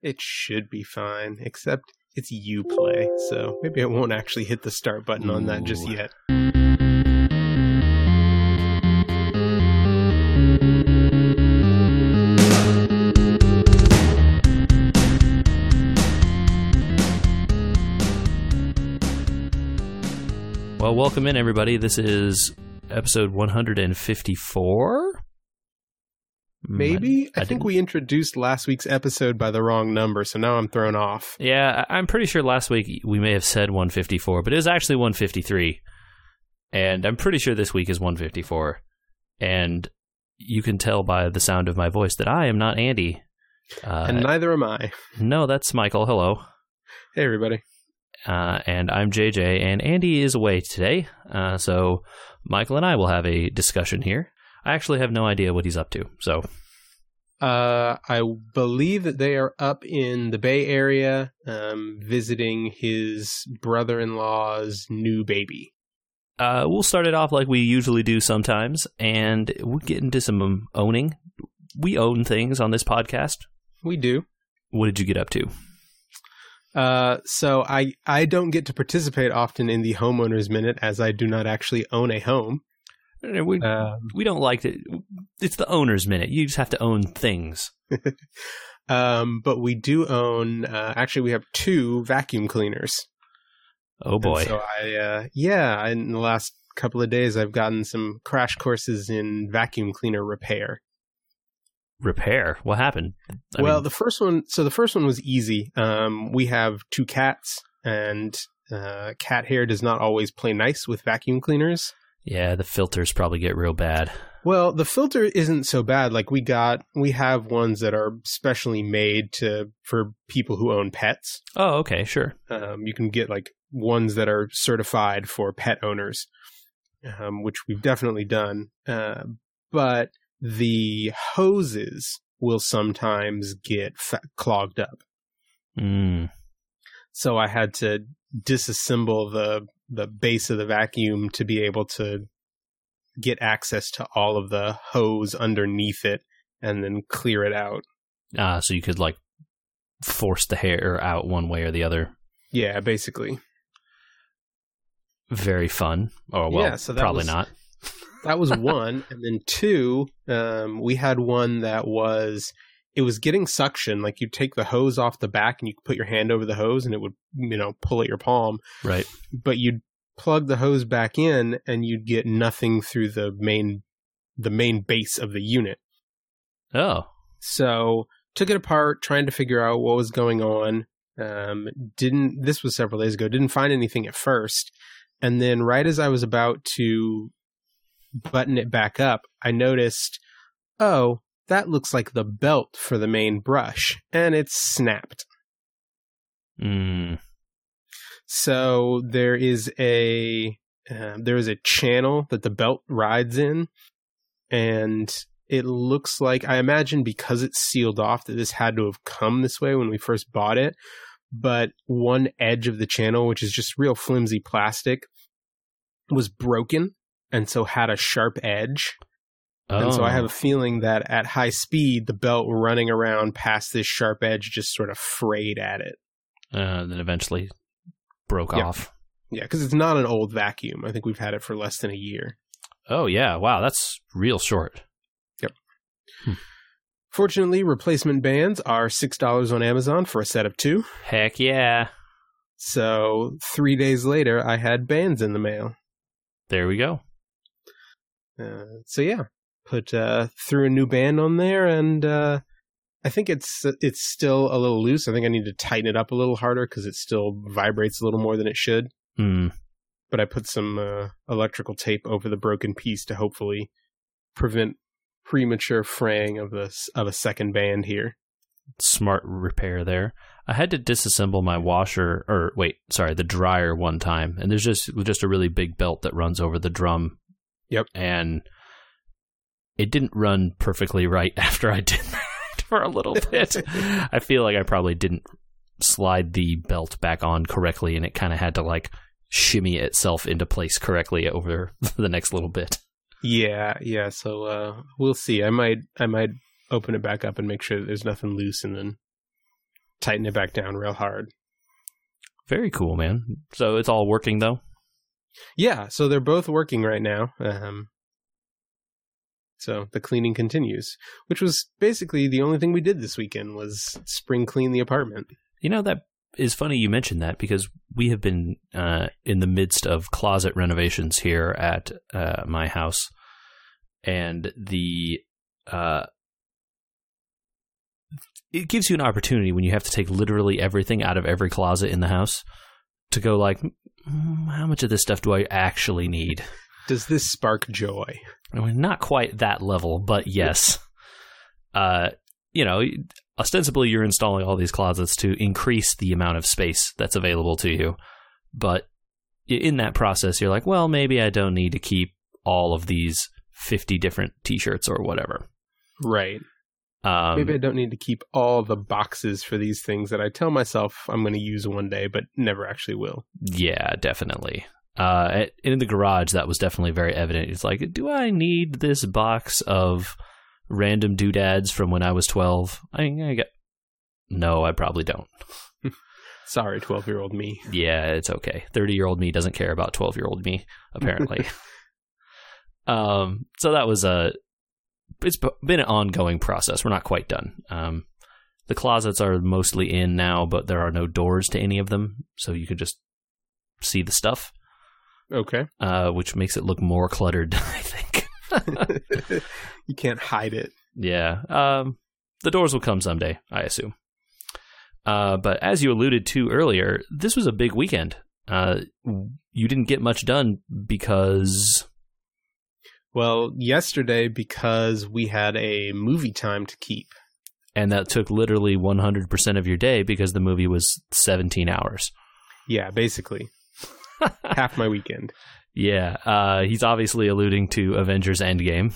It should be fine, except it's you play, so maybe I won't actually hit the start button on that just yet. Well, welcome in, everybody. This is episode 154. Maybe I, I think didn't- we introduced last week's episode by the wrong number, so now I'm thrown off. Yeah, I'm pretty sure last week we may have said 154, but it was actually 153. And I'm pretty sure this week is 154. And you can tell by the sound of my voice that I am not Andy. Uh, and neither am I. no, that's Michael. Hello. Hey, everybody. Uh, and I'm JJ, and Andy is away today. Uh, so Michael and I will have a discussion here. I actually have no idea what he's up to. So, Uh, I believe that they are up in the Bay Area um, visiting his brother in law's new baby. uh, we'll start it off like we usually do sometimes, and we'll get into some um, owning. We own things on this podcast. We do. What did you get up to? Uh, so I I don't get to participate often in the homeowners minute as I do not actually own a home. We, Um, we don't like it. It's the owner's minute. You just have to own things. um, but we do own. Uh, actually, we have two vacuum cleaners. Oh And boy. so I uh, yeah, in the last couple of days, I've gotten some crash courses in vacuum cleaner repair. Repair. What happened? I well, mean, the first one. So the first one was easy. Um, we have two cats, and uh, cat hair does not always play nice with vacuum cleaners. Yeah, the filters probably get real bad. Well, the filter isn't so bad. Like we got, we have ones that are specially made to for people who own pets. Oh, okay, sure. Um, you can get like ones that are certified for pet owners, um, which we've definitely done. Uh, but the hoses will sometimes get fa- clogged up. Mm. So I had to disassemble the the base of the vacuum to be able to get access to all of the hose underneath it and then clear it out. Ah, so you could like force the hair out one way or the other. Yeah, basically. Very fun. Oh well, Yeah, so probably was- not. That was one. and then two, um, we had one that was it was getting suction. Like you take the hose off the back and you could put your hand over the hose and it would, you know, pull at your palm. Right. But you'd plug the hose back in and you'd get nothing through the main the main base of the unit. Oh, So took it apart, trying to figure out what was going on. Um, didn't this was several days ago. Didn't find anything at first, and then right as I was about to button it back up, I noticed, oh, that looks like the belt for the main brush, and it's snapped. mm. So there is a um, there is a channel that the belt rides in, and it looks like I imagine because it's sealed off that this had to have come this way when we first bought it. But one edge of the channel, which is just real flimsy plastic, was broken and so had a sharp edge. And so I have a Oh. feeling that at high speed, the belt running around past this sharp edge just sort of frayed at it. uh, then eventually broke Yep. off. Yeah, because it's not an old vacuum. I think we've had it for less than a year. Oh yeah, wow, that's real short. Yep. Fortunately, replacement bands are $6 on Amazon for a set of two. Heck yeah. So three days later, I had bands in the mail. There we go. Uh, so yeah, put uh, threw a new band on there, and uh, I think it's it's still a little loose. I think I need to tighten it up a little harder because it still vibrates a little more than it should. Hmm. But I put some uh, electrical tape over the broken piece to hopefully prevent premature fraying of this of a second band here. Smart repair there. I had to disassemble my washer, or wait, sorry, the dryer one time, and there's just just a really big belt that runs over the drum. Yep. And it didn't run perfectly right after I did that for a little bit. I feel like I probably didn't slide the belt back on correctly, and it kind of had to like shimmy itself into place correctly over the next little bit. Yeah, yeah. So uh, we'll see. I might I might open it back up and make sure that there's nothing loose, and then tighten it back down real hard. Very cool, man. So it's all working though. Yeah, so they're both working right now. Um, so the cleaning continues, which was basically the only thing we did this weekend was spring clean the apartment. You know that is funny you mentioned that because we have been uh, in the midst of closet renovations here at uh, my house, and the uh, it gives you an opportunity when you have to take literally everything out of every closet in the house to go like, "Mm, how much of this stuff do I actually need? Does this spark joy? I mean, not quite that level, but yes. uh, you know, ostensibly you're installing all these closets to increase the amount of space that's available to you. But in that process, you're like, well, maybe I don't need to keep all of these 50 different t-shirts or whatever. Right. Um, Maybe I don't need to keep all the boxes for these things that I tell myself I'm going to use one day, but never actually will. Yeah, definitely. Uh, at- in the garage, that was definitely very evident. It's like, do I need this box of random doodads from when I was 12? I, I get, no, I probably don't. Sorry, 12 year old me. Yeah, it's okay. 30 year old me doesn't care about 12 year old me, apparently. um, so that was a, it's been an ongoing process. We're not quite done. Um, the closets are mostly in now, but there are no doors to any of them. So you can just see the stuff, Okay. uh, which makes it look more cluttered, I think. you can't hide it. Yeah. Um, the doors will come someday, I assume. Uh, but as you alluded to earlier, this was a big weekend. Uh, you didn't get much done because Well, yesterday, because we had a movie time to keep. and that took literally 100% of your day because the movie was 17 hours. Yeah, basically. Half my weekend. Yeah, uh, he's obviously alluding to Avengers Endgame.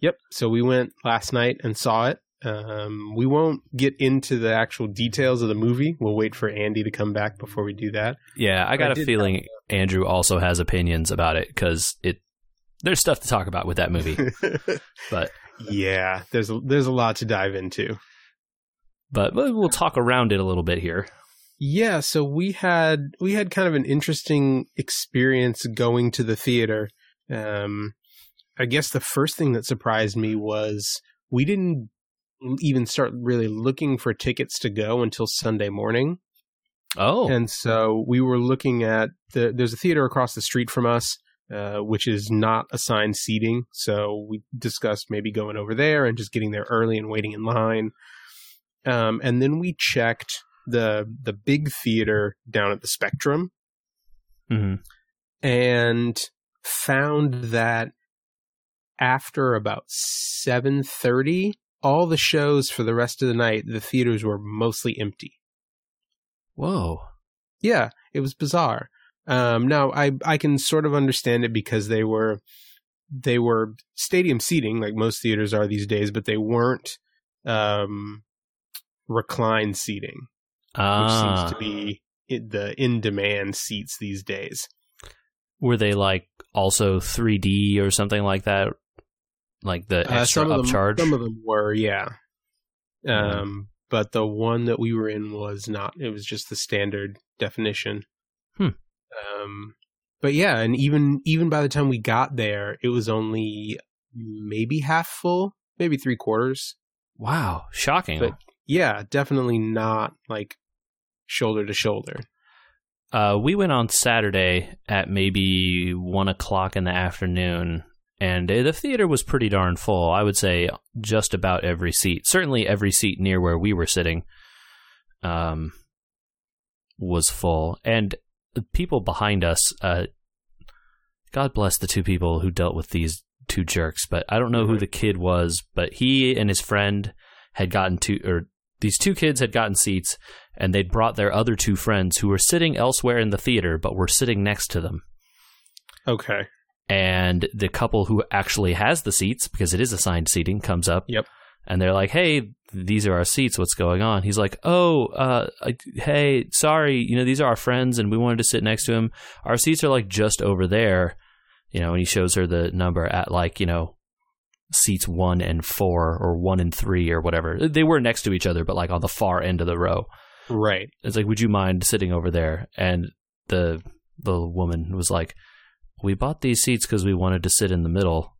Yep. So we went last night and saw it. Um, we won't get into the actual details of the movie. We'll wait for Andy to come back before we do that. Yeah, I got I a feeling Andrew also has opinions about it because it there's stuff to talk about with that movie. But yeah, there's there's a lot to dive into. but we'll talk around it a little bit here. Yeah, so we had we had kind of an interesting experience going to the theater. Um, I guess the first thing that surprised me was we didn't even start really looking for tickets to go until Sunday morning. Oh, And so we were looking at the there's a theater across the street from us, uh, which is not assigned seating. So we discussed maybe going over there and just getting there early and waiting in line. Um, and then we checked the the big theater down at the Spectrum hmm and found that after about 7:30 all the shows for the rest of the night the theaters were mostly empty. Whoa, Yeah, it was bizarre. Um, now I I can sort of understand it because they were they were stadium seating like most theaters are these days, but they weren't um, recline seating, which ah, seems to be the in demand seats these days. were they like also 3D or something like that? Like the Uh, extra some of them upcharge? some of them were, yeah. Yeah. Um, but the one that we were in was not. It was just the standard definition. Hmm. Um, but yeah, and even even by the time we got there, it was only maybe half full, maybe three quarters. wow, shocking. But yeah, definitely not like shoulder to shoulder. Uh, we went on Saturday at maybe one o'clock in the afternoon, and the theater was pretty darn full. I would say just about every seat, certainly every seat near where we were sitting, um, was full. And the people behind us, uh, God bless the two people who dealt with these two jerks, but I don't know who the kid was, but he and his friend had gotten two, or these two kids had gotten seats and they'd brought their other two friends who were sitting elsewhere in the theater but were sitting next to them. Okay. And the couple who actually has the seats, because it is assigned seating, comes up. Yep. And they're like, hey, these are our seats. What's going on? He's like, oh, uh, I- hey, sorry. You know, these are our friends and we wanted to sit next to him. Our seats are like just over there. You know, and he shows her the number at like, you know, seats one and four or one and three or whatever. They were next to each other, but like on the far end of the row. Right. It's like, would you mind sitting over there? And the the woman was like, we bought these seats because we wanted to sit in the middle.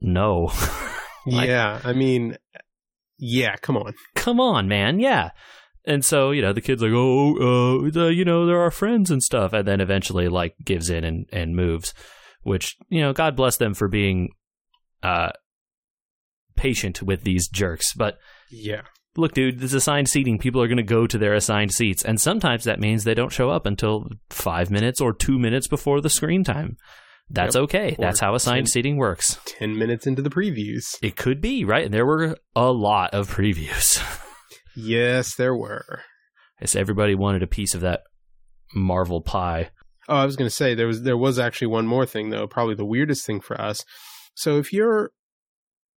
No. Like- yeah. I mean, yeah. Come on. Come on, man. Yeah. And so, you know, the kid's like, oh, uh, the, you know, they're our friends and stuff. And then eventually, like, gives in and, and moves, which, you know, God bless them for being uh, patient with these jerks. But Yeah. look, dude, this is assigned seating. People are going to go to their assigned seats. And sometimes that means they don't show up until five minutes or two minutes before the screen time. That's Yep. okay. Or That's how assigned 10 seating works. Ten minutes into the previews. It could be, right? And there were a lot of previews. Yes, there were. I guess everybody wanted a piece of that Marvel pie. Oh, I was going to say there was there was actually one more thing though, probably the weirdest thing for us. So if you're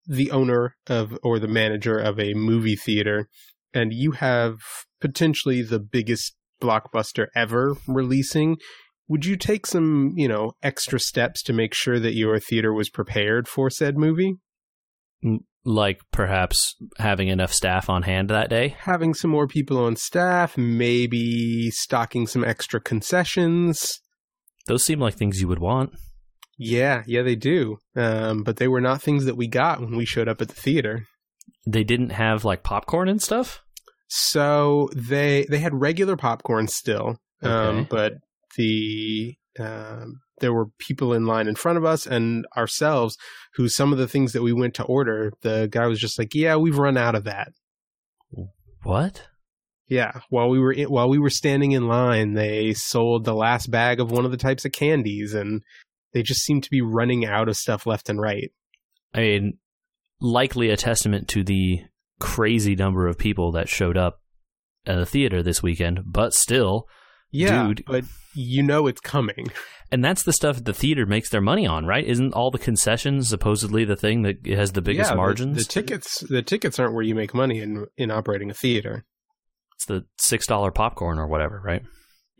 the owner of or the manager of a movie theater and you have potentially the biggest blockbuster ever releasing, would you take some, you know, extra steps to make sure that your theater was prepared for said movie? Like perhaps having enough staff on hand that day. Having some more people on staff, maybe stocking some extra concessions. Those seem like things you would want. Yeah, yeah, they do. Um, but they were not things that we got when we showed up at the theater. They didn't have like popcorn and stuff. So they they had regular popcorn still, um, Okay. but the um, there were people in line in front of us and ourselves who some of the things that we went to order, the guy was just like, "Yeah, we've run out of that." What? Yeah, while we were in, while we were standing in line, they sold the last bag of one of the types of candies, and they just seem to be running out of stuff left and right. I mean, likely a testament to the crazy number of people that showed up at the theater this weekend, but still, Yeah, Dude. but you know it's coming. and that's the stuff the theater makes their money on, right? Isn't all the concessions supposedly the thing that has the biggest Yeah, the- margins? The, tickets, the tickets aren't where you make money in in operating a theater. it's the six dollar popcorn or whatever, right?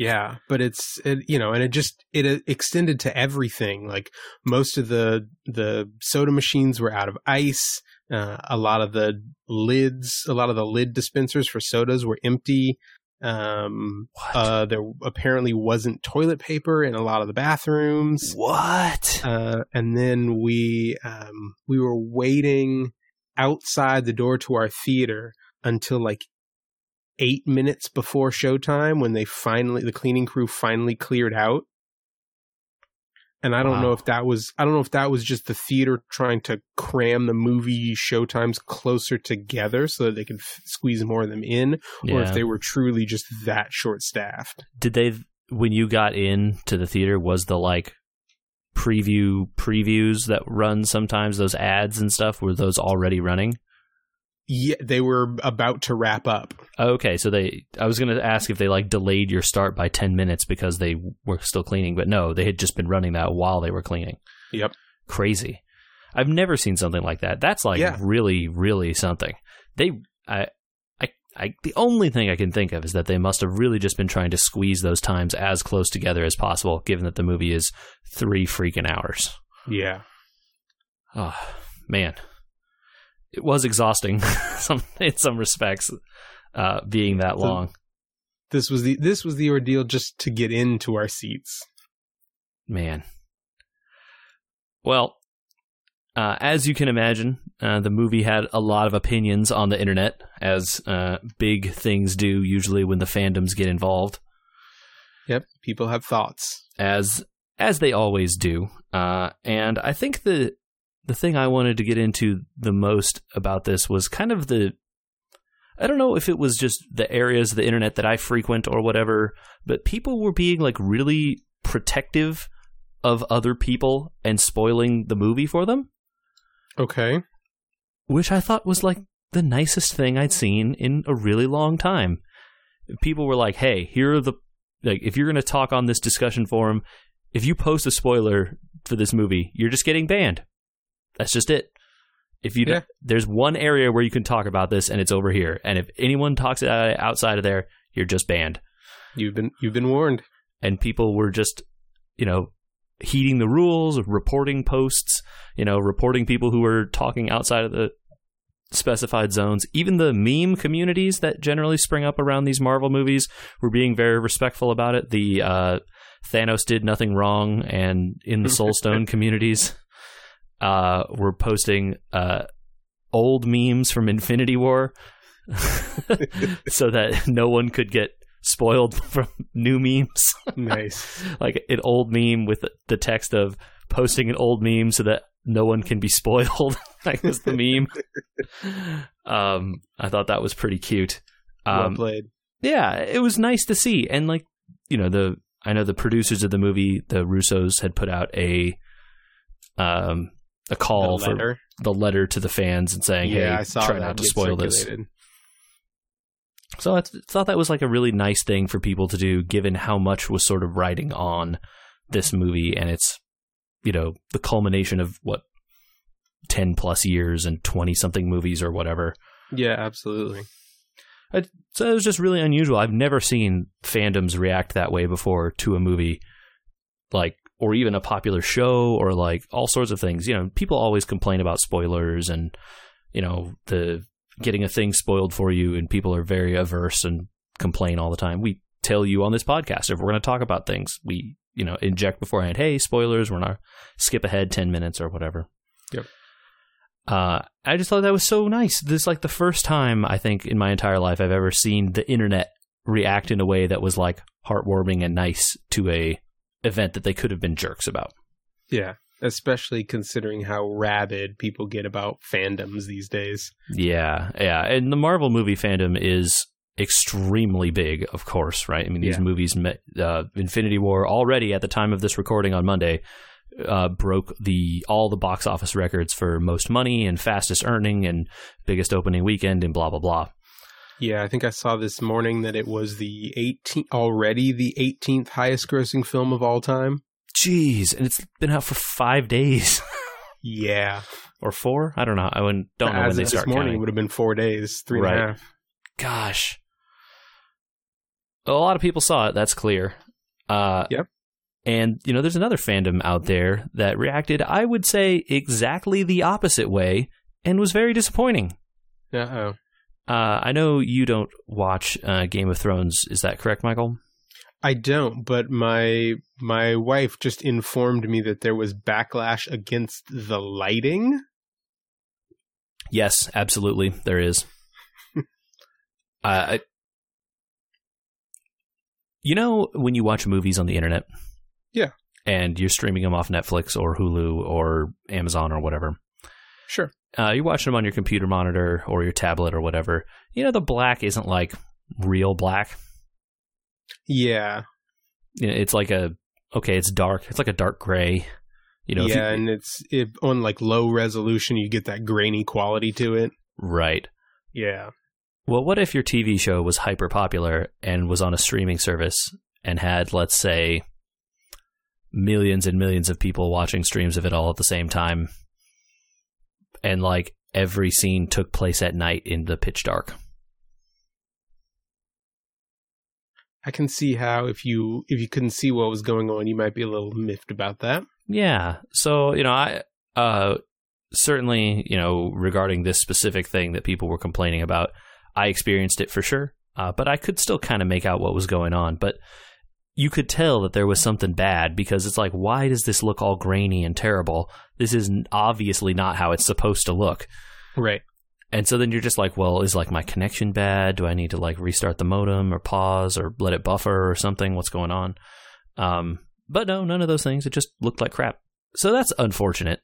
Yeah, but it's it, you know, and it just it uh, extended to everything. Like most of the the soda machines were out of ice. Uh, a lot of the lids, a lot of the lid dispensers for sodas were empty. Um, What? uh, there apparently wasn't toilet paper in a lot of the bathrooms. what? Uh, and then we um, we were waiting outside the door to our theater until like eight minutes before showtime when they finally the cleaning crew finally cleared out. And I don't know if that was I don't know if that was just the theater trying to cram the movie showtimes closer together so that they could f- squeeze more of them in, or if they were truly just that short staffed. Did they when you got in to the theater was the like preview previews that run sometimes those ads and stuff were those already running? Yeah, they were about to wrap up. Okay, so they I was going to ask if they like delayed your start by 10 minutes because they were still cleaning, but no, they had just been running that while they were cleaning. Yep. Crazy. I've never seen something like that. That's like Yeah. really really something. They I I I the only thing I can think of is that they must have really just been trying to squeeze those times as close together as possible given that the movie is 3 freaking hours. Yeah. Oh, man. It was exhausting some in some respects uh, being that So- long. this was the this was the ordeal just to get into our seats. Man. Well, uh, as you can imagine, uh, the movie had a lot of opinions on the internet, as uh, big things do usually when the fandoms get involved, Yep, people have thoughts. as as they always do. Uh, and I think the the thing I wanted to get into the most about this was kind of the I don't know if it was just the areas of the internet that I frequent or whatever, but people were being like really protective of other people and spoiling the movie for them, Okay. which I thought was like the nicest thing I'd seen in a really long time. People were like, "Hey, here are the like if you're going to talk on this discussion forum, if you post a spoiler for this movie, you're just getting banned. That's just it. If you Yeah. there's one area where you can talk about this and it's over here, and if anyone talks it outside of there, you're just banned." You've been you've been warned. and people were just, you know, heeding the rules, reporting posts, you know, reporting people who were talking outside of the specified zones. Even the meme communities that generally spring up around these Marvel movies were being very respectful about it. The uh, Thanos did nothing wrong, and in the Soulstone communities, uh, were posting uh, old memes from Infinity War, so that no one could get spoiled from new memes. nice. like an old meme with the text of posting an old meme so that no one can be spoiled. like was the meme. um, I thought that was pretty cute. well Um, played. yeah, it was nice to see, and like you know the I know the producers of the movie, the Russos, had put out a um a call The for the letter to the fans and saying, yeah, "Hey, I saw try not to spoil this." So I th- thought that was like a really nice thing for people to do, given how much was sort of riding on this movie and its, you know, the culmination of what ten plus years and twenty something movies or whatever. Yeah, absolutely. So it was just really unusual. I've never seen fandoms react that way before to a movie, like or even a popular show or like all sorts of things. You know, people always complain about spoilers and you know the getting a thing spoiled for you, and people are very averse and complain all the time. We tell you on this podcast if we're going to talk about things, we you know inject beforehand. Hey, spoilers. We're not skip ahead ten minutes or whatever. Yep. Uh, I just thought that was so nice. This is like the first time I think in my entire life I've ever seen the internet react in a way that was like heartwarming and nice to a event that they could have been jerks about. Yeah, especially considering how rabid people get about fandoms these days. Yeah, yeah. And the Marvel movie fandom is extremely big, of course, right? I mean, these Yeah. movies, uh, Infinity War, already at the time of this recording on Monday, uh, broke the all the box office records for most money and fastest earning and biggest opening weekend and blah blah blah. Yeah, I think I saw this morning that it was the 18th already the 18th highest grossing film of all time. Jeez, and it's been out for five days Yeah, or four. I don't know. I wouldn't, don't know as when they start this morning counting. would have been four days, three and a half. Gosh, a lot of people saw it. That's clear. Uh, Yep. And you know, there's another fandom out there that reacted, I would say, exactly the opposite way, and was very disappointing. Uh oh. Uh, I know you don't watch uh, Game of Thrones. Is that correct, Michael? I don't, but my my wife just informed me that there was backlash against the lighting. Yes, absolutely, there is. uh, I, you know, when you watch movies on the internet, Yeah. and you're streaming them off Netflix or Hulu or Amazon or whatever, Sure. uh, you're watching them on your computer monitor or your tablet or whatever. You know, the black isn't like real black. Yeah. You know, it's like a okay, it's dark. It's like a dark gray. You know, yeah, you- and it's it, on like low resolution, you get that grainy quality to it. right. Yeah. Well, what if your TV show was hyper popular and was on a streaming service and had, let's say, millions and millions of people watching streams of it all at the same time, and like every scene took place at night in the pitch dark? I can see how if you if you couldn't see what was going on, you might be a little miffed about that. Yeah. So, you know, I uh certainly, you know, regarding this specific thing that people were complaining about, I experienced it for sure. Uh, but I could still kind of make out what was going on. But you could tell that there was something bad because it's like, why does this look all grainy and terrible? This is obviously not how it's supposed to look. Right. And so then you're just like, well, is like my connection bad? Do I need to like restart the modem or pause or let it buffer or something? What's going on? Um, but no, none of those things. It just looked like crap. So that's unfortunate.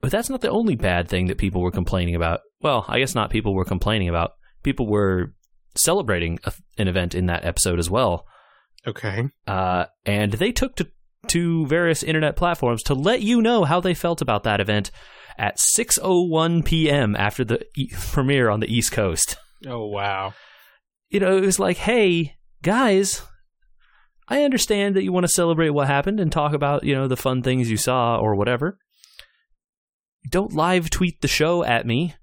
But that's not the only bad thing that people were complaining about. Well, I guess not people were complaining about. People were celebrating a, an event in that episode as well. Okay. Uh, and they took to, to various internet platforms to let you know how they felt about that event at 6:01 p.m. after the e- premiere on the East Coast. Oh wow. You know, it was like, "Hey, guys, I understand that you want to celebrate what happened and talk about, you know, the fun things you saw or whatever. Don't live tweet the show at me."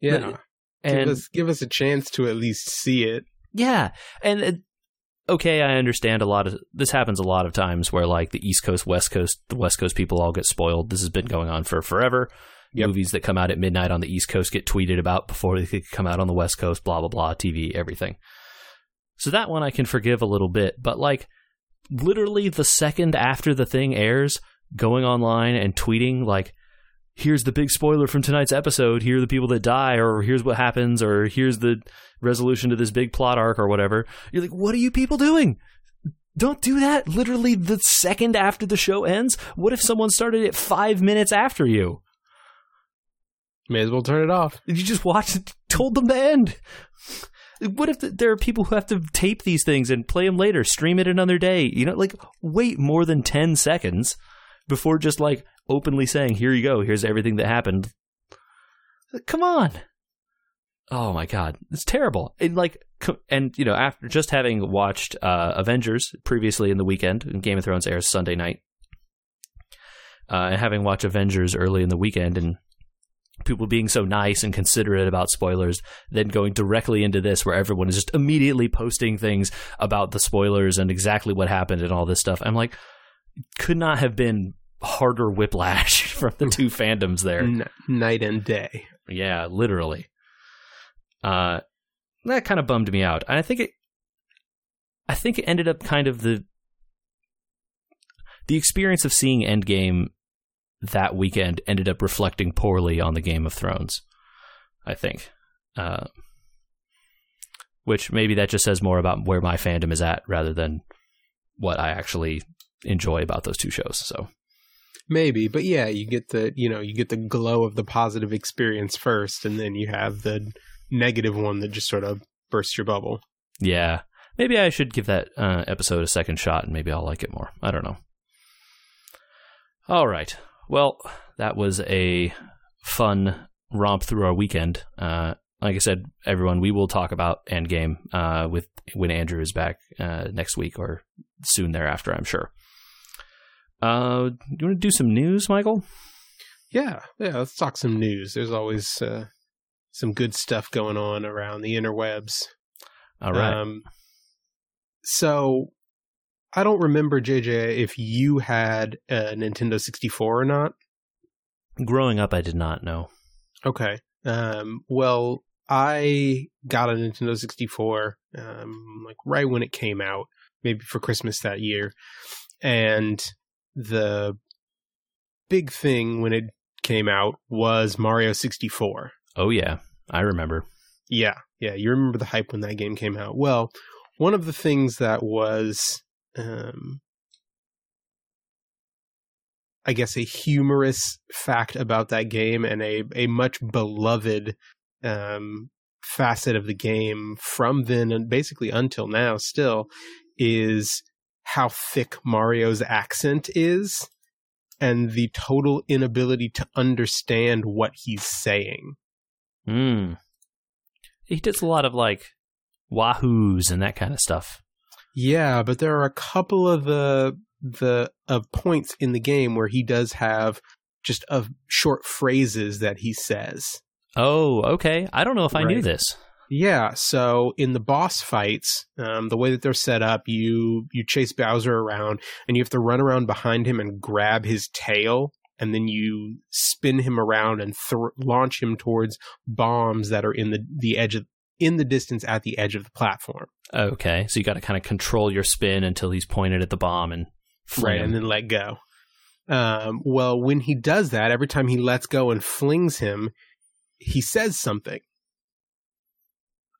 Yeah. And give us give us a chance to at least see it. Yeah, and uh, okay, I understand a lot of this happens a lot of times where like the East Coast, West Coast, the West Coast people all get spoiled. This has been going on for forever. Yep. Movies that come out at midnight on the East Coast get tweeted about before they could come out on the West Coast, blah blah blah, TV, everything. So that one I can forgive a little bit, but like literally the second after the thing airs, going online and tweeting like here's the big spoiler from tonight's episode. Here are the people that die, or here's what happens, or here's the resolution to this big plot arc, or whatever. You're like, what are you people doing? Don't do that literally the second after the show ends. What if someone started it five minutes after you? May as well turn it off. You just watched it, told them to end. What if there are people who have to tape these things and play them later, stream it another day? You know, like wait more than 10 seconds before just like openly saying, here you go, here's everything that happened. Come on. Oh my god, it's terrible. And like, and you know, after just having watched uh, Avengers previously in the weekend, and Game of Thrones airs Sunday night, uh, and having watched Avengers early in the weekend, and people being so nice and considerate about spoilers, then going directly into this where everyone is just immediately posting things about the spoilers and exactly what happened and all this stuff. I'm like, could not have been harder whiplash from the two fandoms there. N- night and day. Yeah, literally. Uh, that kind of bummed me out. And I think it, I think it ended up kind of the, the experience of seeing Endgame that weekend ended up reflecting poorly on the Game of Thrones. I think. Uh, which maybe that just says more about where my fandom is at rather than what I actually enjoy about those two shows. So maybe, but yeah, you get the you know you get the glow of the positive experience first, and then you have the negative one that just sort of bursts your bubble. Yeah, maybe I should give that uh, episode a second shot, and maybe I'll like it more. I don't know. All right. Well, that was a fun romp through our weekend. Uh, like I said, everyone, we will talk about Endgame uh, with when Andrew is back uh, next week or soon thereafter, I'm sure. Uh, you want to do some news, Michael? Yeah, yeah. Let's talk some news. There's always uh, some good stuff going on around the interwebs. All right. Um, so I don't remember JJ if you had a Nintendo 64 or not. Growing up, I did not know. Okay. Um, well, I got a Nintendo 64 um, like right when it came out, maybe for Christmas that year, and the big thing when it came out was Mario 64. Oh yeah, I remember. Yeah, yeah, you remember the hype when that game came out. Well, one of the things that was um, I guess a humorous fact about that game and a a much beloved um, facet of the game from then and basically until now still is how thick Mario's accent is and the total inability to understand what he's saying. Hmm. He does a lot of like wahoos and that kind of stuff. Yeah, but there are a couple of the the of points in the game where he does have just of short phrases that he says. Oh, okay. I don't know if I right. knew this. Yeah, so in the boss fights, um, the way that they're set up, you you chase Bowser around, and you have to run around behind him and grab his tail, and then you spin him around and th- launch him towards bombs that are in the the edge of in the distance at the edge of the platform. Okay, so you got to kind of control your spin until he's pointed at the bomb and right, and then let go. Um, well, when he does that, every time he lets go and flings him, he says something.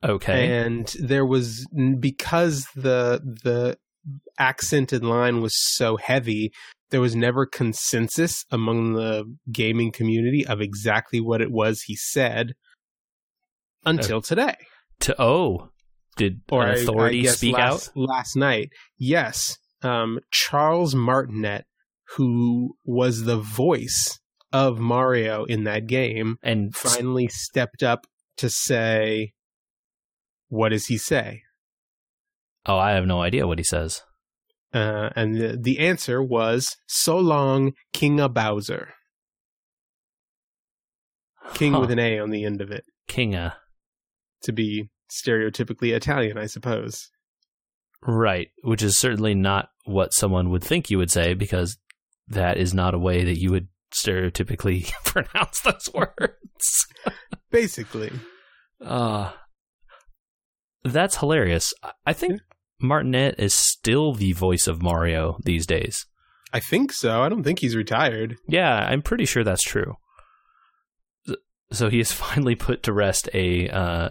Okay. And there was because the the accented line was so heavy, there was never consensus among the gaming community of exactly what it was he said until uh, today. To oh, did or an authority I, I speak last, out last night? Yes, um, Charles Martinet, who was the voice of Mario in that game, and finally stepped up to say what does he say? Oh, I have no idea what he says. Uh, and the, the answer was, So long, King of Bowser. King huh. with an A on the end of it. Kinga. To be stereotypically Italian, I suppose. Right, which is certainly not what someone would think you would say because that is not a way that you would stereotypically pronounce those words. Basically. Uh that's hilarious. I think Martinet is still the voice of Mario these days. I think so. I don't think he's retired. Yeah, I'm pretty sure that's true. So he has finally put to rest a uh,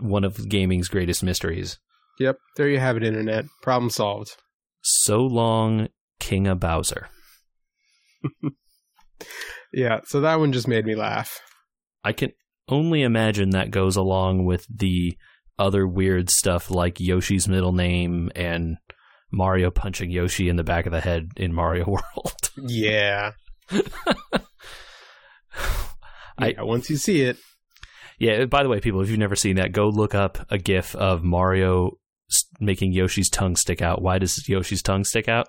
one of gaming's greatest mysteries. Yep. There you have it, Internet. Problem solved. So long, King of Bowser. Yeah. So that one just made me laugh. I can only imagine that goes along with the other weird stuff like Yoshi's middle name and Mario punching Yoshi in the back of the head in Mario World. Yeah. I- yeah, once you see it. yeah, by the way, people, if you've never seen that, go look up a gif of Mario making Yoshi's tongue stick out. Why does Yoshi's tongue stick out?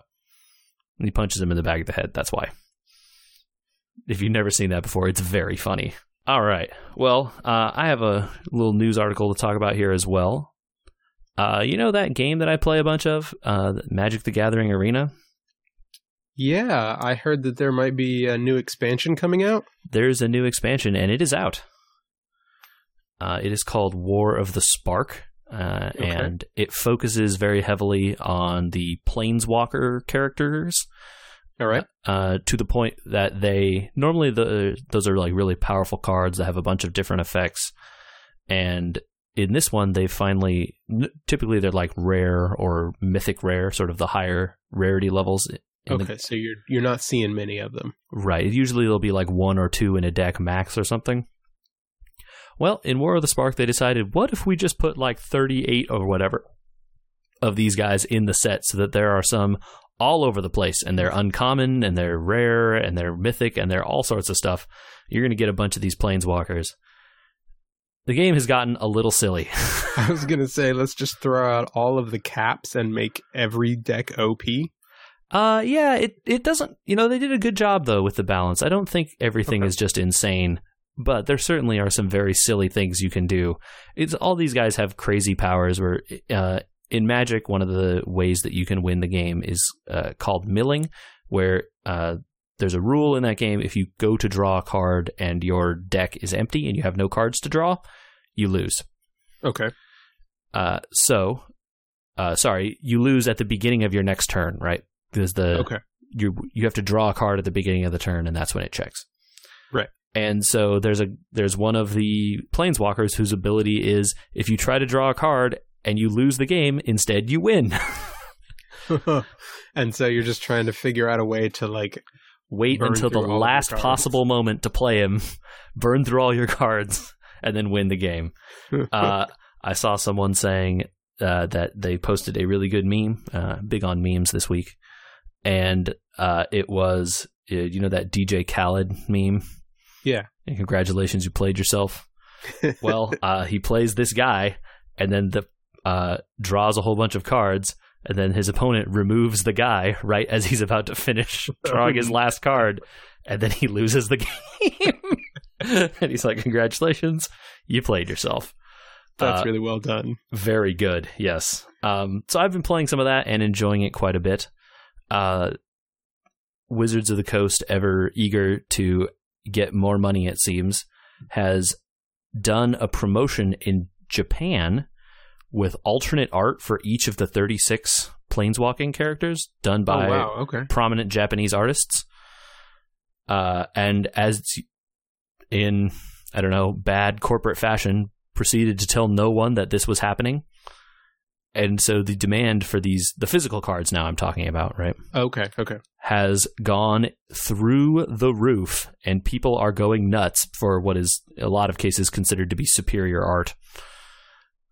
And he punches him in the back of the head. That's why. If you've never seen that before, it's very funny. All right. Well, uh, I have a little news article to talk about here as well. Uh, you know that game that I play a bunch of, uh, Magic the Gathering Arena? Yeah, I heard that there might be a new expansion coming out. There's a new expansion, and it is out. Uh, it is called War of the Spark, uh, Okay. and it focuses very heavily on the Planeswalker characters. All right. uh, to the point that they normally the those are like really powerful cards that have a bunch of different effects, and in this one they finally typically they're like rare or mythic rare, sort of the higher rarity levels. in the- okay, so you're you're not seeing many of them. right. Usually there'll be like one or two in a deck max or something. Well, in War of the Spark, they decided, what if we just put like 38 or whatever of these guys in the set so that there are some all over the place and they're uncommon and they're rare and they're mythic and they're all sorts of stuff. You're going to get a bunch of these planeswalkers. The game has gotten a little silly. I was gonna say let's just throw out all of the caps and make every deck OP. Uh yeah, it it doesn't, you know, they did a good job though with the balance. I don't think everything Okay. is just insane, but there certainly are some very silly things you can do. It's all these guys have crazy powers where uh in Magic one of the ways that you can win the game is uh, called milling where uh there's a rule in that game if you go to draw a card and your deck is empty and you have no cards to draw, you lose. Okay. Uh, so, uh, sorry, you lose at the beginning of your next turn, right? Because the Okay. you you have to draw a card at the beginning of the turn, and that's when it checks. Right. And so there's a there's one of the planeswalkers whose ability is if you try to draw a card and you lose the game, instead you win. and so you're just trying to figure out a way to like Wait until the through all of your last possible moment to play him, burn through all your cards, and then win the game. uh, I saw someone saying uh, that they posted a really good meme, uh, big on memes this week, and uh, it was uh, you know that DJ Khaled meme. Yeah. And congratulations, you played yourself. Well, uh, he plays this guy, and then the uh, draws a whole bunch of cards. And then his opponent removes the guy right as he's about to finish drawing his last card, and then he loses the game. and he's like, "Congratulations, you played yourself." that's Uh, really well done. very good, yes. Um, so I've been playing some of that and enjoying it quite a bit. Uh, Wizards of the Coast, ever eager to get more money, it seems, has done a promotion in Japan with alternate art for each of the 36 planeswalking characters done by oh wow, okay. prominent Japanese artists. Uh, and as in, I don't know, bad corporate fashion, proceeded to tell no one that this was happening. And so the demand for these, the physical cards now I'm talking about, right, Okay, okay. has gone through the roof, and people are going nuts for what is a lot of cases considered to be superior art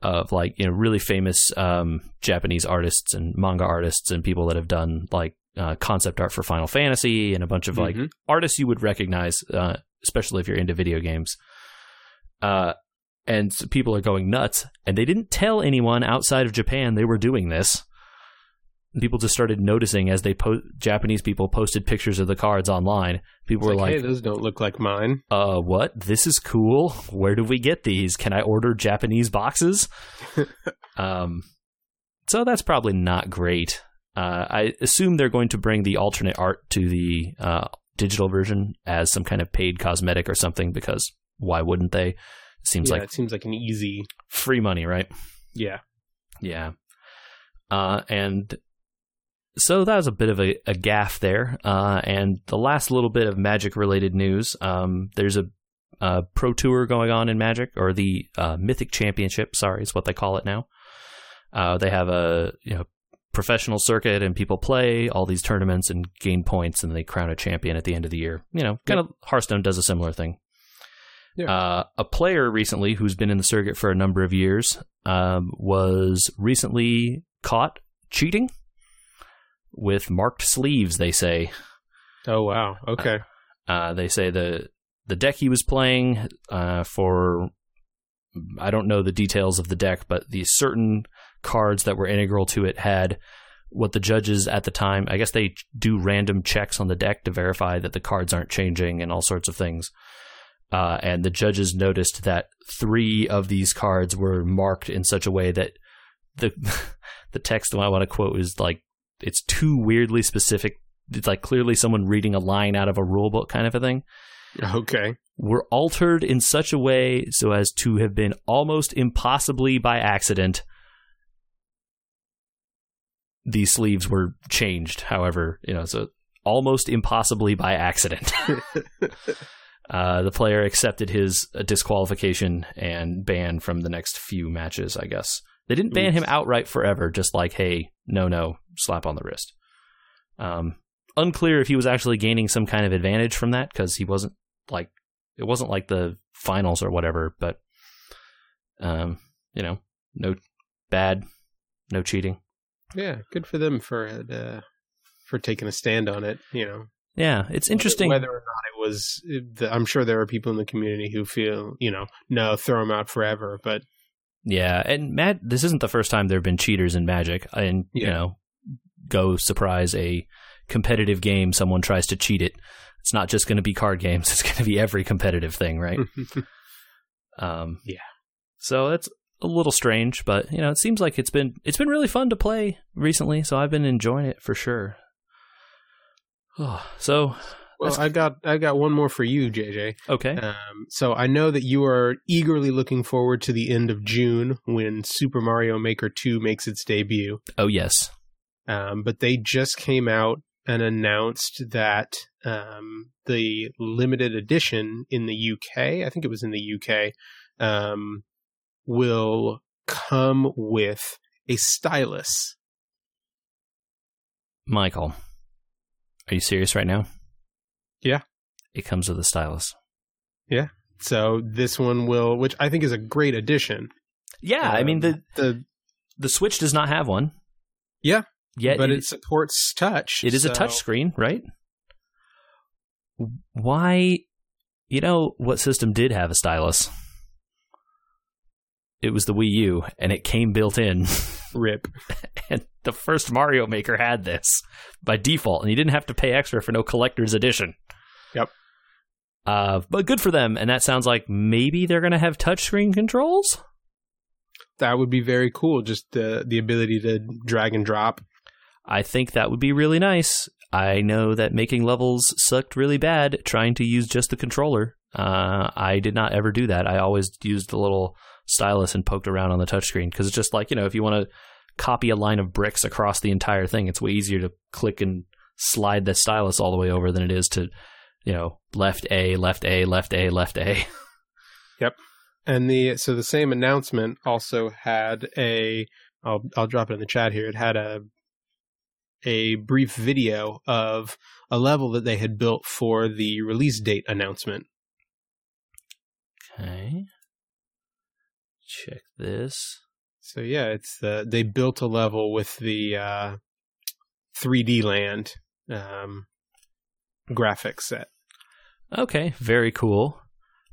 of like you know really famous um, Japanese artists and manga artists and people that have done like uh, concept art for Final Fantasy and a bunch of like Mhm. artists you would recognize, uh, especially if you're into video games. Uh, and so people are going nuts, and they didn't tell anyone outside of Japan they were doing this. People just started noticing as they po- Japanese people posted pictures of the cards online. People It's were like, hey, those don't look like mine. "Uh, what? This is cool. Where do we get these? Can I order Japanese boxes?" um, So that's probably not great. Uh, I assume they're going to bring the alternate art to the uh, digital version as some kind of paid cosmetic or something because why wouldn't they? It seems yeah, like it seems like an easy. free money, right? Yeah. Yeah. Uh, and so that was a bit of a, a gaff there. Uh, and the last little bit of Magic related news um, there's a, a pro tour going on in Magic, or the uh, Mythic Championship, sorry, is what they call it now. Uh, they have a you know professional circuit and people play all these tournaments and gain points and they crown a champion at the end of the year. You know, kind of Hearthstone does a similar thing. Yeah. Uh, a player recently who's been in the circuit for a number of years um, was recently caught cheating with marked sleeves. They say. Oh wow. Okay. Uh, they say the the deck he was playing uh, for I don't know the details of the deck, but the certain cards that were integral to it had what the judges at the time. I guess they do random checks on the deck to verify that the cards aren't changing and all sorts of things. Uh, and the judges noticed that three of these cards were marked in such a way that the the text I want to quote is like it's too weirdly specific. It's like clearly someone reading a line out of a rule book kind of a thing Okay. were altered in such a way so as to have been almost impossibly by accident. These sleeves were changed, however, you know, so almost impossibly by accident. uh, the player accepted his disqualification and ban from the next few matches, I guess. They didn't ban him outright forever, just like, hey, no, no, slap on the wrist. Um, unclear if he was actually gaining some kind of advantage from that because he wasn't like it wasn't like the finals or whatever, but um, you know, no bad, no cheating. yeah. Good for them for uh, for taking a stand on it. You know, Yeah, it's interesting. whether or not it was. I'm sure there are people in the community who feel, you know, no, throw him out forever. But Yeah, and Matt, this isn't the first time there have been cheaters in Magic, and you know, go surprise a competitive game. Someone tries to cheat it. It's not just going to be card games. It's going to be every competitive thing, right? Um, Yeah. So it's a little strange, but you know, it seems like it's been it's been really fun to play recently. So I've been enjoying it for sure. so well, I got I got one more for you, JJ. okay, Um, so I know that you are eagerly looking forward to the end of June when Super Mario Maker 2 makes its debut. oh yes, Um, but they just came out and announced that um, the limited edition in the UK, I think it was in the UK, um, will come with a stylus. Michael, are you serious right now? Yeah. It comes with a stylus. Yeah. So this one will, which I think is a great addition. Yeah, I mean Um, the the the Switch does not have one. Yeah, Yet but it- it, supports touch. It is a touch screen, right? Why? You know what system did have a stylus? It was the Wii U, and it came built in. Rip. and the first Mario Maker had this by default, and you didn't have to pay extra for no collector's edition. Yep. Uh, but good for them, and that sounds like maybe they're going to have touchscreen controls. That would be very cool. Just the the ability to drag and drop. I think that would be really nice. I know that making levels sucked really bad trying to use just the controller. Uh, I did not ever do that. I always used the little stylus and poked around on the touchscreen because it's just like, you know, if you want to copy a line of bricks across the entire thing, it's way easier to click and slide the stylus all the way over than it is to, you know, left A, left A, left A, left A. Yep. And the so the same announcement also had a I'll I'll drop it in the chat here. It had a a brief video of a level that they had built for the release date announcement. Okay. Check this. So yeah, it's the they built a level with the uh 3D land um graphics set. Okay, very cool.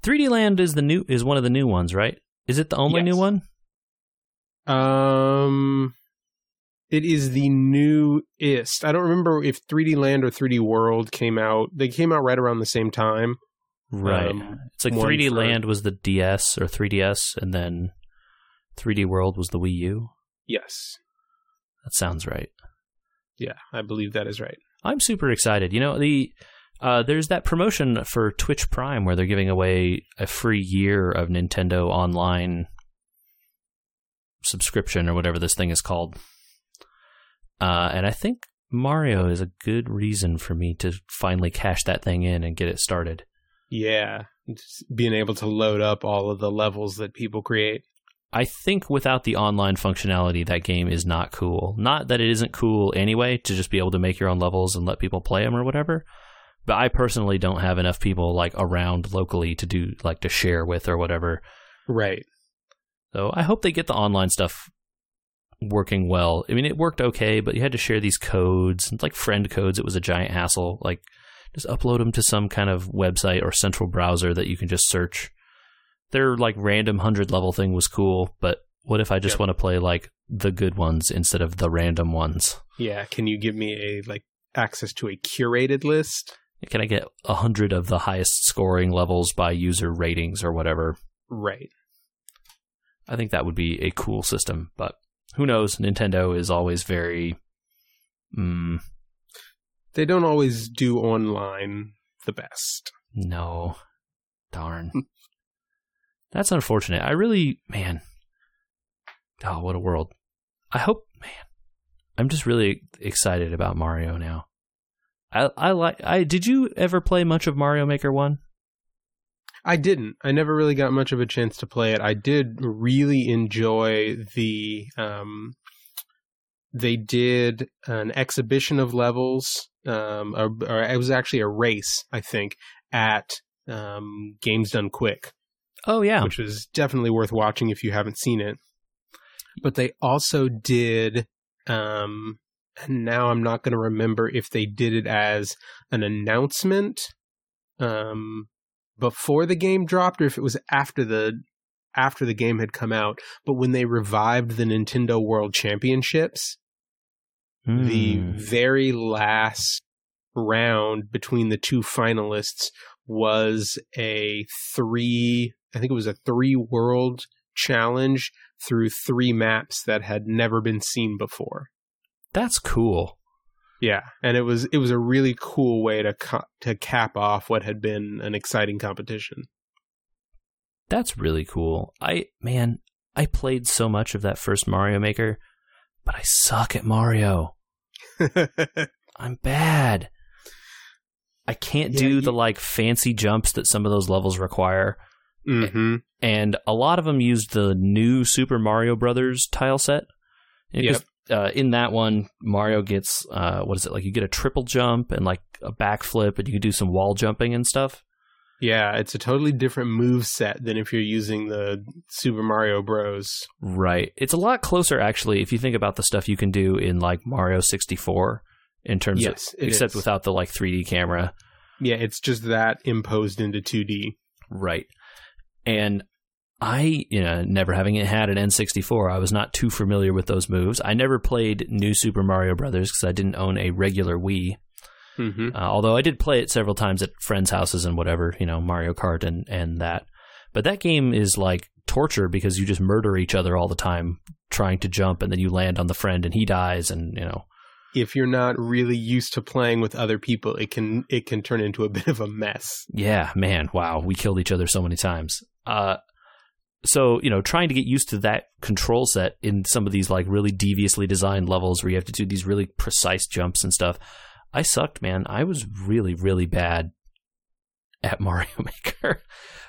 3D Land is the new is one of the new ones, right? Is it the only Yes. new one? Um it is the newest. I don't remember if 3D Land or 3D World came out. They came out right around the same time. Right. Um, it's like 3D for- Land was the DS or 3DS, and then 3D World was the Wii U. Yes. That sounds right. Yeah, I believe that is right. I'm super excited. You know, the uh, there's that promotion for Twitch Prime where they're giving away a free year of Nintendo Online subscription or whatever this thing is called. Uh, and I think Mario is a good reason for me to finally cash that thing in and get it started. Yeah, just being able to load up all of the levels that people create. I think without the online functionality, that game is not cool. Not that it isn't cool anyway to just be able to make your own levels and let people play them or whatever. But I personally don't have enough people like around locally to do like to share with or whatever. Right. So I hope they get the online stuff working well. I mean, it worked okay, but you had to share these codes. Like friend codes. It was a giant hassle. Like, just upload them to some kind of website or central browser that you can just search. Their like random hundred level thing was cool, but what if I just Yep. want to play like the good ones instead of the random ones? Yeah. Can you give me a like access to a curated list? Can I get a hundred of the highest scoring levels by user ratings or whatever? Right. I think that would be a cool system, but who knows? Nintendo is always very. Mm, They don't always do online the best. no. Darn. That's unfortunate. I really, man. Oh, what a world. I hope, man. I'm just really excited about Mario now. I I like I did you ever play much of Mario Maker 1? I didn't. I never really got much of a chance to play it. I did really enjoy the um they did an exhibition of levels um or, or it was actually a race, I think, at um Games Done Quick, Oh yeah. which was definitely worth watching if you haven't seen it. But they also did um and now I'm not going to remember if they did it as an announcement um before the game dropped or if it was after the after the game had come out but when they revived the Nintendo World Championships the Hmm. very last round between the two finalists was a three I think it was a three world challenge through three maps that had never been seen before That's cool. yeah, and it was it was a really cool way to co- to cap off what had been an exciting competition. That's really cool. I man, I played so much of that first Mario Maker, but I suck at Mario. I'm bad. I can't Yeah, do you- the like fancy jumps that some of those levels require. hmm And a lot of them used the new Super Mario Brothers tile set. Because, Uh, in that one, Mario gets uh, what is it like? You get a triple jump and like a backflip, and you can do some wall jumping and stuff. Yeah, it's a totally different move set than if you're using the Super Mario Bros. Right. It's a lot closer, actually, if you think about the stuff you can do in like Mario 64 in terms Yes, of, except is. without the like 3D camera. Yeah, it's just that imposed into 2D. Right. And I, you know, never having had an N64, I was not too familiar with those moves. I never played New Super Mario Brothers because I didn't own a regular Wii. Hmm Uh, although I did play it several times at friends' houses and whatever, you know, Mario Kart and, and that. But that game is like torture because you just murder each other all the time trying to jump and then you land on the friend and he dies and, you know, If you're not really used to playing with other people, it can it can turn into a bit of a mess. yeah, man, wow, we killed each other so many times. Uh, so, you know, trying to get used to that control set in some of these like really deviously designed levels where you have to do these really precise jumps and stuff. I sucked, man. I was really, really bad at Mario Maker.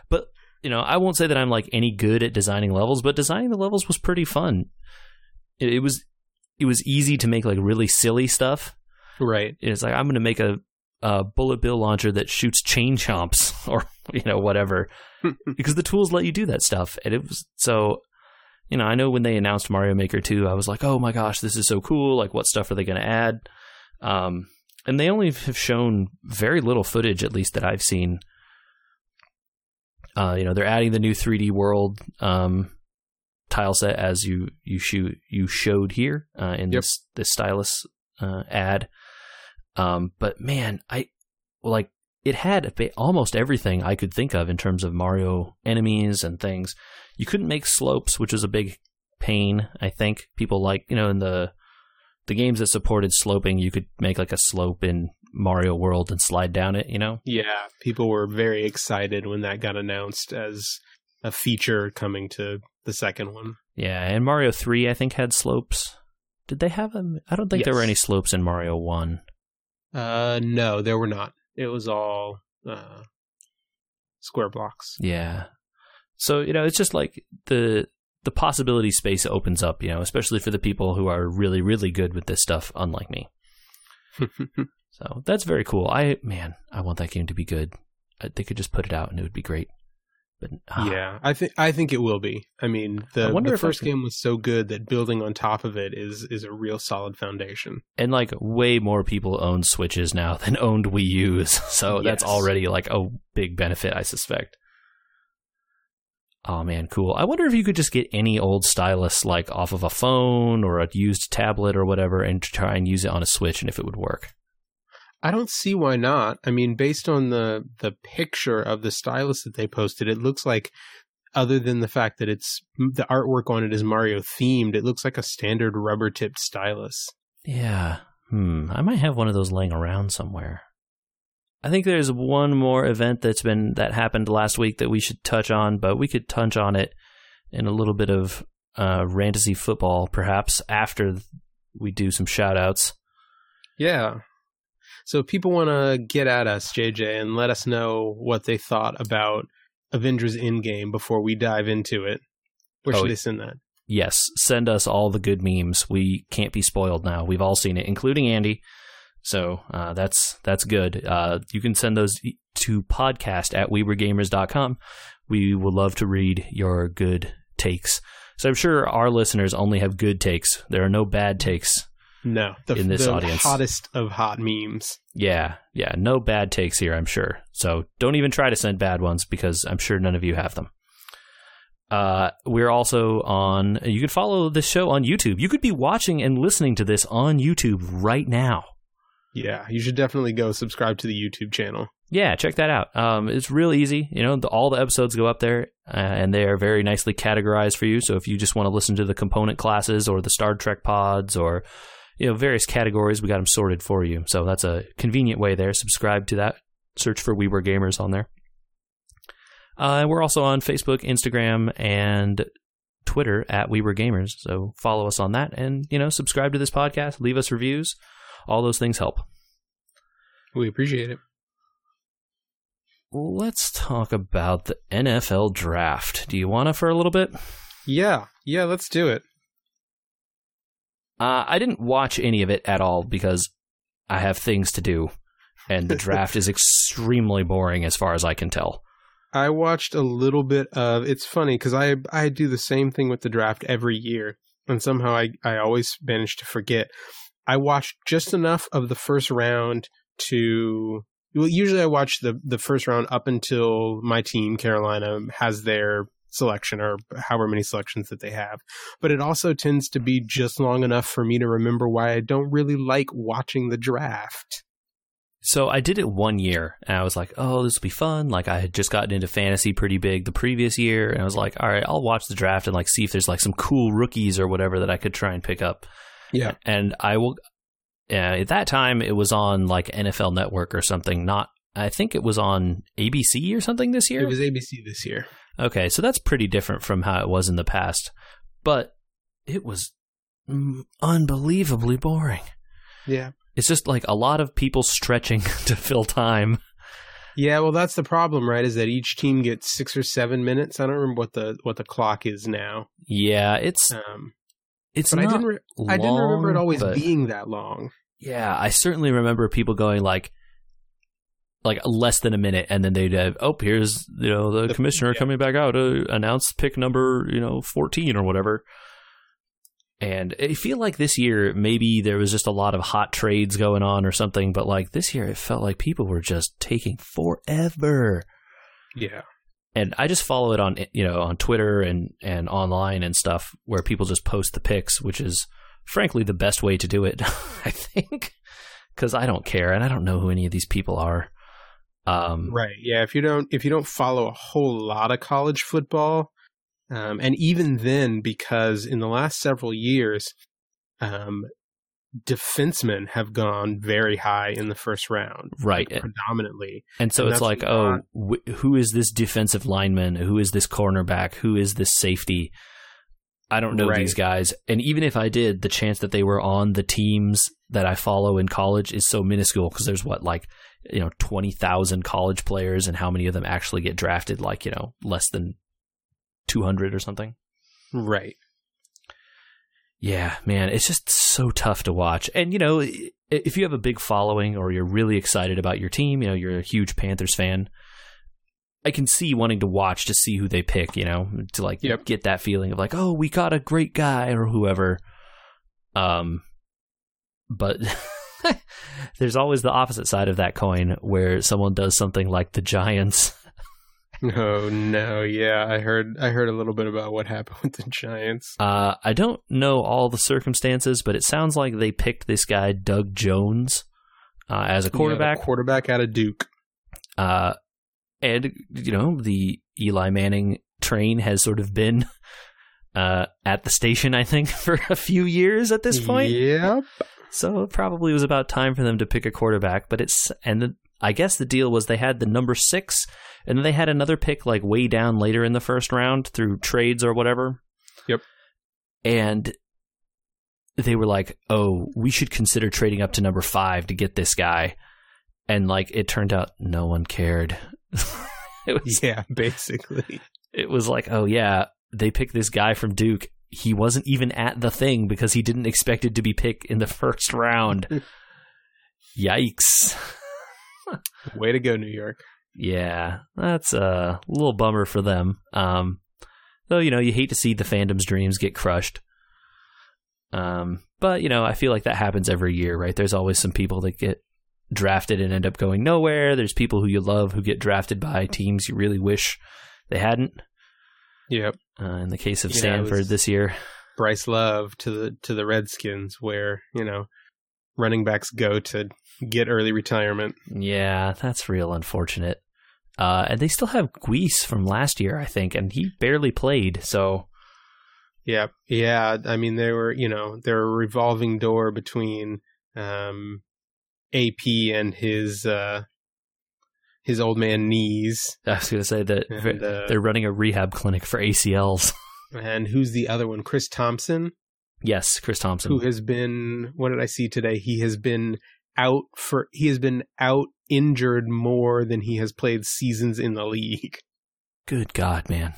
but, you know, I won't say that I'm like any good at designing levels, but designing the levels was pretty fun. It, it was it was easy to make like really silly stuff. Right. It's like I'm going to make a, a bullet bill launcher that shoots chain chomps or you know whatever because the tools let you do that stuff. And it was so you know I know when they announced Mario Maker 2, I was like, oh my gosh, this is so cool! Like, what stuff are they going to add? Um, and they only have shown very little footage, at least that I've seen. Uh, you know, they're adding the new 3D world um, tile set as you you shoot you showed here uh, in Yep. this this stylus uh, ad. Um, but man, I like it had almost everything I could think of in terms of Mario enemies and things. You couldn't make slopes, which was a big pain. I think people like you know in the the games that supported sloping, you could make like a slope in Mario World and slide down it, you know? Yeah, people were very excited when that got announced as a feature coming to the second one. Yeah, and Mario 3 I think had slopes. Did they have them? I don't think there were any slopes in Mario 1. Uh, no, there were not. It was all uh, square blocks. Yeah. So, you know, it's just like the the possibility space opens up, you know, especially for the people who are really really good with this stuff unlike me. So, that's very cool. I man, I want that game to be good. Uh, They could just put it out and it would be great. But ah, yeah, I think I think it will be. I mean, I the, wonder the first could- game was so good that building on top of it is is a real solid foundation. and like way more people own Switches now than owned Wii U's. So that's already like a big benefit, I suspect. Oh man, cool. I wonder if you could just get any old stylus like off of a phone or a used tablet or whatever and try and use it on a Switch and if it would work. I don't see why not. I mean, based on the the picture of the stylus that they posted, it looks like other than the fact that it's the artwork on it is Mario themed, it looks like a standard rubber tipped stylus. Yeah. Hmm. I might have one of those laying around somewhere. I think there's one more event that's been that happened last week that we should touch on, but we could touch on it in a little bit of uh fantasy football perhaps after we do some shout outs. Yeah. So if people want to get at us, JJ, and let us know what they thought about Avengers Endgame before we dive into it. Where Oh, should they send that? Yes, send us all the good memes. We can't be spoiled now. We've all seen it, including Andy. So uh, that's that's good. Uh, you can send those to podcast at wewergamers.com. We would love to read your good takes. So I'm sure our listeners only have good takes. There are no bad takes. No, the, In this the audience. hottest of hot memes. Yeah, yeah, no bad takes here, I'm sure. So don't even try to send bad ones because I'm sure none of you have them. Uh, we're also on, you can follow this show on YouTube. You could be watching and listening to this on YouTube right now. Yeah, you should definitely go subscribe to the YouTube channel. Yeah, check that out. Um, it's real easy. You know, the, all the episodes go up there, uh, and they are very nicely categorized for you. So if you just want to listen to the component classes or the Star Trek pods or you know various categories, we got them sorted for you. So that's a convenient way there. Subscribe to that. Search for We Were Gamers on there. Uh, we're also on Facebook, Instagram, and Twitter at We Were Gamers. So follow us on that, and you know, subscribe to this podcast, leave us reviews. All those things help. We appreciate it. Let's talk about the NFL draft. Do you want to for a little bit? Yeah, yeah, let's do it. Uh, I didn't watch any of it at all because I have things to do, and the draft is extremely boring as far as I can tell. I watched a little bit of. It's funny because I I do the same thing with the draft every year, and somehow I I always manage to forget. I watched just enough of the first round to. Well, usually I watch the the first round up until my team Carolina has their selection or however many selections that they have. But it also tends to be just long enough for me to remember why I don't really like watching the draft. So I did it one year, and I was like, "Oh, this will be fun." Like I had just gotten into fantasy pretty big the previous year, and I was like, "All right, I'll watch the draft and like see if there's like some cool rookies or whatever that I could try and pick up." Yeah. and I will. Uh, at that time, it was on like NFL Network or something. Not, I think it was on ABC or something this year. It was ABC this year. Okay, so that's pretty different from how it was in the past, but it was unbelievably boring. Yeah. It's just like a lot of people stretching to fill time. Yeah, well, that's the problem, right? Is that each team gets six or seven minutes. I don't remember what the what the clock is now. Yeah, it's Um, it's but I not didn't. Re- I didn't remember it always being that long. Yeah, I certainly remember people going like like less than a minute, and then they'd have, oh, here's you know the, The- commissioner yeah. coming back out to announce pick number you know fourteen or whatever. And I feel like this year maybe there was just a lot of hot trades going on or something, but like this year it felt like people were just taking forever. Yeah. And I just follow it on you know on Twitter and and online and stuff where people just post the picks, which is frankly the best way to do it. I think because I don't care and I don't know who any of these people are. Um, Right. Yeah. If you don't, if you don't follow a whole lot of college football, um, and even then, because in the last several years, um, defensemen have gone very high in the first round, right? like, predominantly. And so And it's like, oh, wh- who is this defensive lineman? Who is this cornerback? Who is this safety? I don't know Right. these guys. And even if I did, the chance that they were on the teams that I follow in college is so minuscule because there's what, like, you know, 20,000 college players, and how many of them actually get drafted? Like, you know, less than 200 or something. Right. Yeah, man, it's just so tough to watch. And you know, if you have a big following or you're really excited about your team, you know, you're a huge Panthers fan, I can see wanting to watch to see who they pick, you know, to like Yep. get that feeling of like, oh, we got a great guy or whoever. Um but there's always the opposite side of that coin where someone does something like the Giants Oh no, yeah, I heard I heard a little bit about what happened with the Giants. Uh, I don't know all the circumstances, but it sounds like they picked this guy, Doug Jones, uh, as a Yeah, quarterback. quarterback out of Duke. uh, and, you know, the Eli Manning train has sort of been uh, at the station, I think, for a few years at this point. Yep. So it probably was about time for them to pick a quarterback. But it's, and the, I guess the deal was they had the number six, and then they had another pick like way down later in the first round through trades or whatever. Yep. And they were like, oh, we should consider trading up to number five to get this guy. And like it turned out no one cared. it was Yeah, basically. it was like, oh yeah, they picked this guy from Duke. He wasn't even at the thing because he didn't expect it to be picked in the first round. Yikes. Way to go, New York. Yeah, that's a little bummer for them. Um, though you know you hate to see the fandom's dreams get crushed. Um, but you know I feel like that happens every year, right? There's always some people that get drafted and end up going nowhere. There's people who you love who get drafted by teams you really wish they hadn't. Yep. Uh, in the case of You Stanford was- this year, Bryce Love to the to the Redskins, where you know running backs go to get early retirement. yeah, that's real unfortunate. Uh, and they still have Guice from last year, I think, and he barely played. So Yeah, yeah. I mean, they were you know they're a revolving door between um, AP and his uh, his old man knees, I was going to say that and uh, they're running a rehab clinic for ACLs. and who's the other one? Chris Thompson, yes, Chris Thompson. who has been what did I see today? He has been out for he has been out injured more than he has played seasons in the league. Good God, man.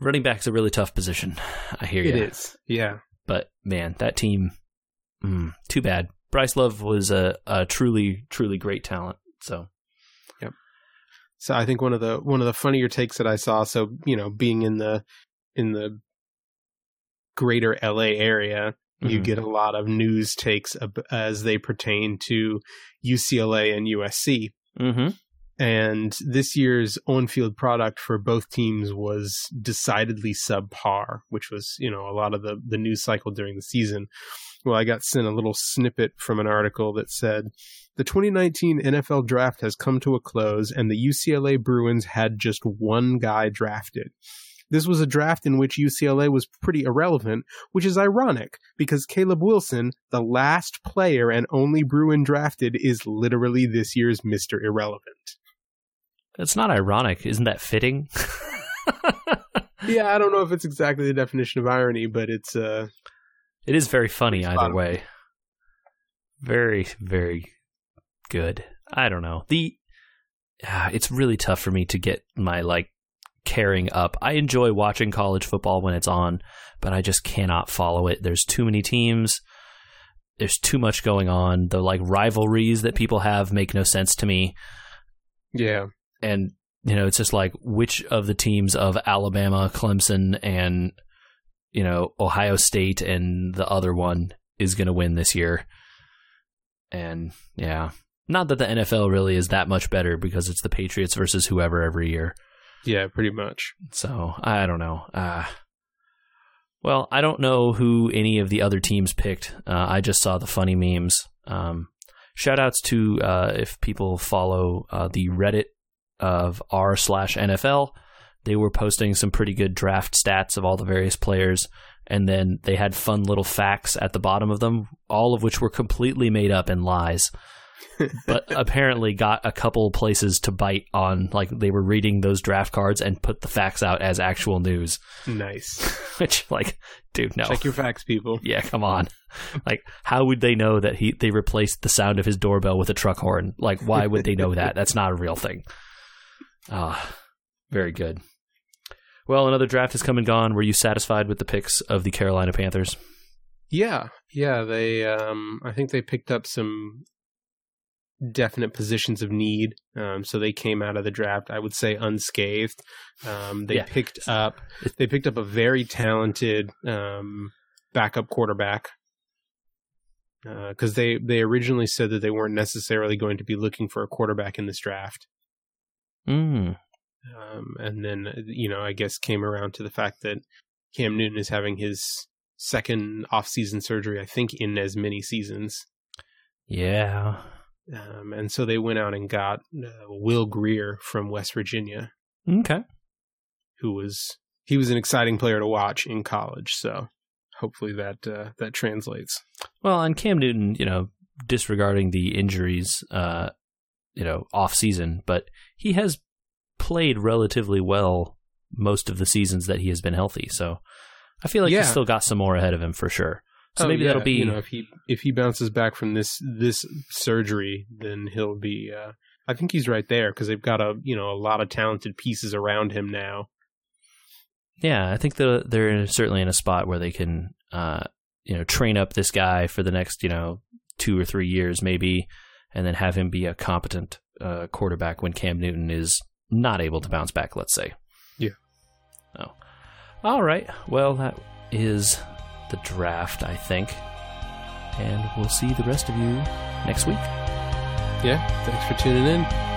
Running back's a really tough position. I hear It you. is, yeah. But man, that team, mm, too bad. Bryce Love was a, a truly, truly great talent. So So I think one of the one of the funnier takes that I saw. So you know, being in the in the greater LA area, you Mhm. get a lot of news takes as they pertain to UCLA and USC. mm-hmm. And this year's on-field product for both teams was decidedly subpar, which was you know a lot of the the news cycle during the season. Well, I got sent a little snippet from an article that said the 2019 NFL draft has come to a close, and the UCLA Bruins had just one guy drafted. This was a draft in which UCLA was pretty irrelevant, which is ironic because Caleb Wilson, the last player and only Bruin drafted, is literally this year's Mr. Irrelevant. That's not ironic. Isn't that fitting? Yeah, I don't know if it's exactly the definition of irony, but it's uh it is very funny either way. Very, very good. I don't know. The ah, it's really tough for me to get my like caring up. I enjoy watching college football when it's on, but I just cannot follow it. There's too many teams. There's too much going on. The like rivalries that people have make no sense to me. yeah. And you know, it's just like which of the teams of Alabama, Clemson, and you know Ohio State and the other one is going to win this year. And yeah, not that the NFL really is that much better because it's the Patriots versus whoever every year. Yeah, pretty much. So I don't know. Uh, well, I don't know who any of the other teams picked. Uh, I just saw the funny memes. Um, shout outs to uh, if people follow uh, the Reddit of r slash NFL. They were posting some pretty good draft stats of all the various players. and then they had fun little facts at the bottom of them, all of which were completely made up and lies. But apparently got a couple places to bite on like they were reading those draft cards and put the facts out as actual news. Nice. which like dude no. Check your facts, people. yeah come on. Like how would they know that he they replaced the sound of his doorbell with a truck horn? Like why would they know that? That's not a real thing. Ah very good. Well another draft has come and gone. Were you satisfied with the picks of the carolina panthers? Yeah, yeah. They, um, I think they picked up some definite positions of need. Um, so they came out of the draft, I would say, unscathed. Um, they Yeah. picked up, they picked up a very talented um, backup quarterback. Because they they originally said that they weren't necessarily going to be looking for a quarterback in this draft, mm. um, and then you know I guess came around to the fact that Cam Newton is having his second off-season surgery, I think, in as many seasons. yeah Um, and so they went out and got uh, Will Grier from West Virginia, okay who was he was an exciting player to watch in college. So hopefully that uh, that translates. Well, and Cam Newton, you know, disregarding the injuries, uh, you know, off season, but he has played relatively well most of the seasons that he has been healthy. So I feel like Yeah. he's still got some more ahead of him for sure. So Oh, maybe yeah, that'll be you know if he if he bounces back from this this surgery, then he'll be. Uh, I think he's right there because they've got a you know a lot of talented pieces around him now. yeah. I think the, they're certainly in a spot where they can, uh, you know, train up this guy for the next you know two or three years maybe, and then have him be a competent uh, quarterback when Cam Newton is not able to bounce back. Let's say. Yeah. Oh. All right. Well, that is the draft, I think. And we'll see the rest of you next week. Yeah, thanks for tuning in.